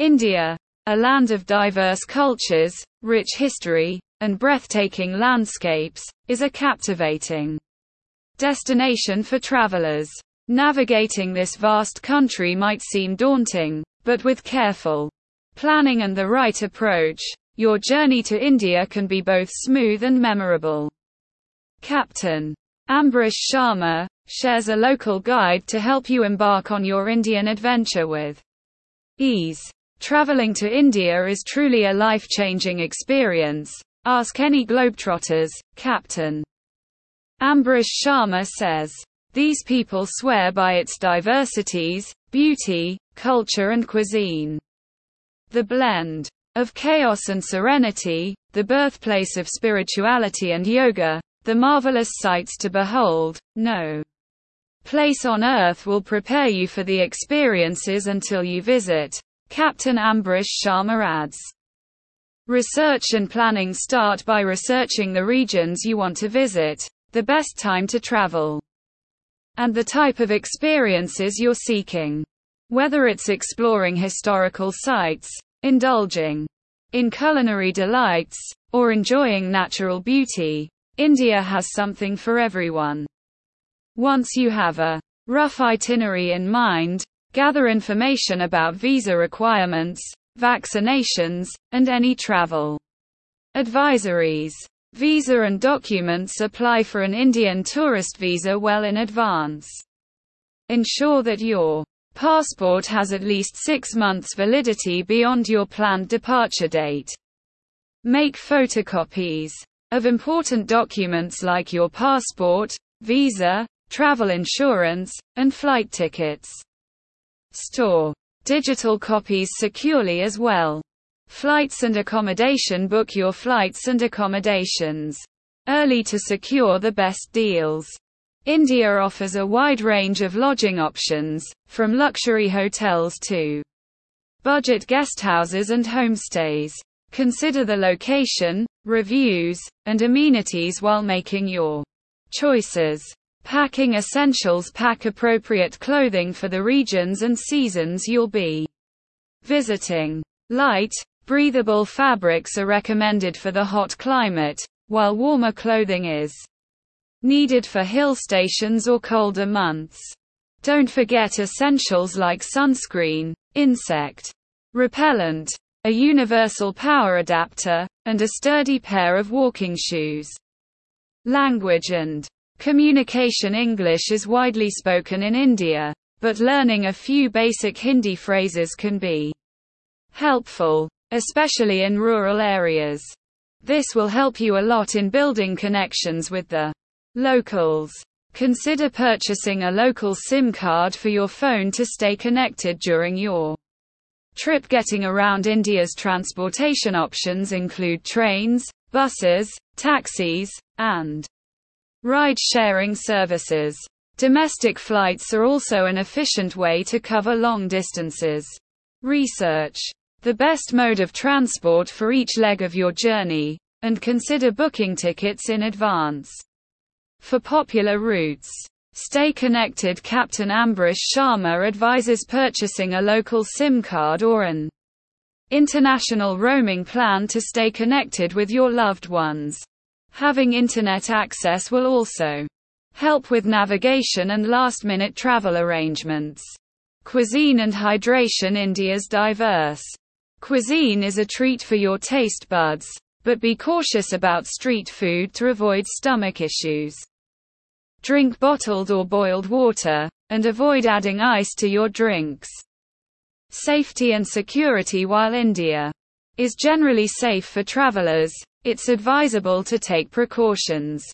India, a land of diverse cultures, rich history, and breathtaking landscapes, is a captivating destination for travelers. Navigating this vast country might seem daunting, but with careful planning and the right approach, your journey to India can be both smooth and memorable. Captain Ambrish Sharma shares a local guide to help you embark on your Indian adventure with ease. Traveling to India is truly a life-changing experience. Ask any Globetrotters, Captain Ambrish Sharma says. These people swear by its diversities, beauty, culture and cuisine. The blend of chaos and serenity, the birthplace of spirituality and yoga, the marvelous sights to behold, no place on earth will prepare you for the experiences until you visit. Captain Ambrish Sharma adds. Research and planning start by researching the regions you want to visit, the best time to travel, and the type of experiences you're seeking. Whether it's exploring historical sites, indulging in culinary delights, or enjoying natural beauty, India has something for everyone. Once you have a rough itinerary in mind, gather information about visa requirements, vaccinations, and any travel advisories. Visa and documents apply for an Indian tourist visa well in advance. Ensure that your passport has at least six months validity beyond your planned departure date. Make photocopies of important documents like your passport, visa, travel insurance, and flight tickets. Store digital copies securely as well. Flights and accommodation Book your flights and accommodations early to secure the best deals. India offers a wide range of lodging options, from luxury hotels to budget guesthouses and homestays. Consider the location, reviews, and amenities while making your choices. Packing essentials Pack appropriate clothing for the regions and seasons you'll be visiting. Light, breathable fabrics are recommended for the hot climate, while warmer clothing is needed for hill stations or colder months. Don't forget essentials like sunscreen, insect repellent, a universal power adapter, and a sturdy pair of walking shoes. Language and communication English is widely spoken in India, but learning a few basic Hindi phrases can be helpful, especially in rural areas. This will help you a lot in building connections with the locals. Consider purchasing a local SIM card for your phone to stay connected during your trip getting around India's transportation options include trains, buses, taxis, and ride-sharing services. Domestic flights are also an efficient way to cover long distances. Research the best mode of transport for each leg of your journey, and consider booking tickets in advance. For popular routes, Stay connected Captain Ambrish Sharma advises purchasing a local SIM card or an international roaming plan to stay connected with your loved ones. Having internet access will also help with navigation and last minute travel arrangements. Cuisine and hydration India's diverse cuisine is a treat for your taste buds, but be cautious about street food to avoid stomach issues. Drink bottled or boiled water, and avoid adding ice to your drinks. Safety and security While India is generally safe for travelers, it's advisable to take precautions.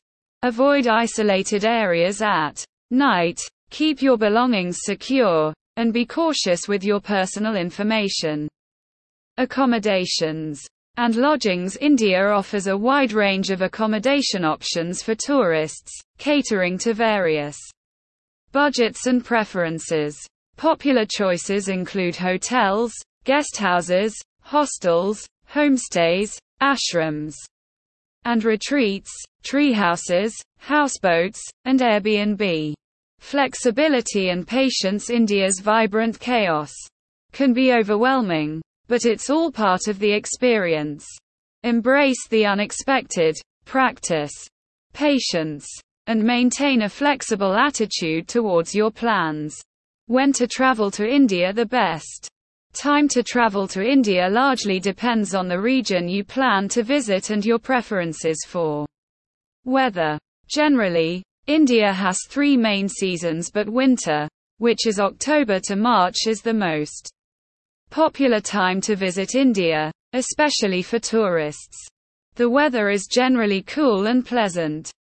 Avoid isolated areas at night, keep your belongings secure, and be cautious with your personal information. Accommodations and lodgings India offers a wide range of accommodation options for tourists, catering to various budgets and preferences. Popular choices include hotels, guesthouses, hostels, homestays, ashrams, and retreats, treehouses, houseboats, and Airbnb. Flexibility and patience India's vibrant chaos can be overwhelming, But it's all part of the experience. Embrace the unexpected, practice patience, and maintain a flexible attitude towards your plans. When to travel to India the best. Time to travel to India largely depends on the region you plan to visit and your preferences for weather. Generally, India has three main seasons but winter, which is October to March is the most popular time to visit India, especially for tourists. The weather is generally cool and pleasant,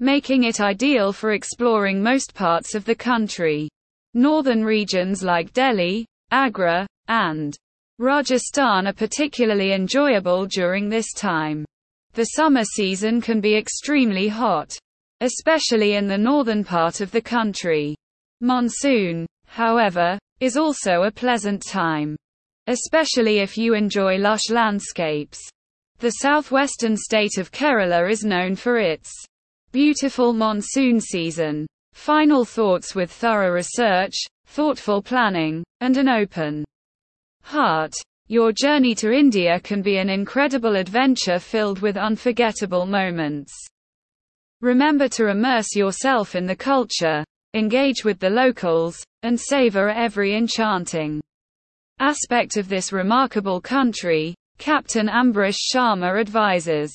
making it ideal for exploring most parts of the country. Northern regions like Delhi, Agra, and Rajasthan are particularly enjoyable during this time. The summer season can be extremely hot, especially in the northern part of the country. Monsoon, however, is also a pleasant time, especially if you enjoy lush landscapes. The southwestern state of Kerala is known for its beautiful monsoon season. Final thoughts with thorough research, thoughtful planning, and an open heart. Your journey to India can be an incredible adventure filled with unforgettable moments. Remember to immerse yourself in the culture, engage with the locals, and savor every enchanting aspect of this remarkable country, Captain Ambrish Sharma advises.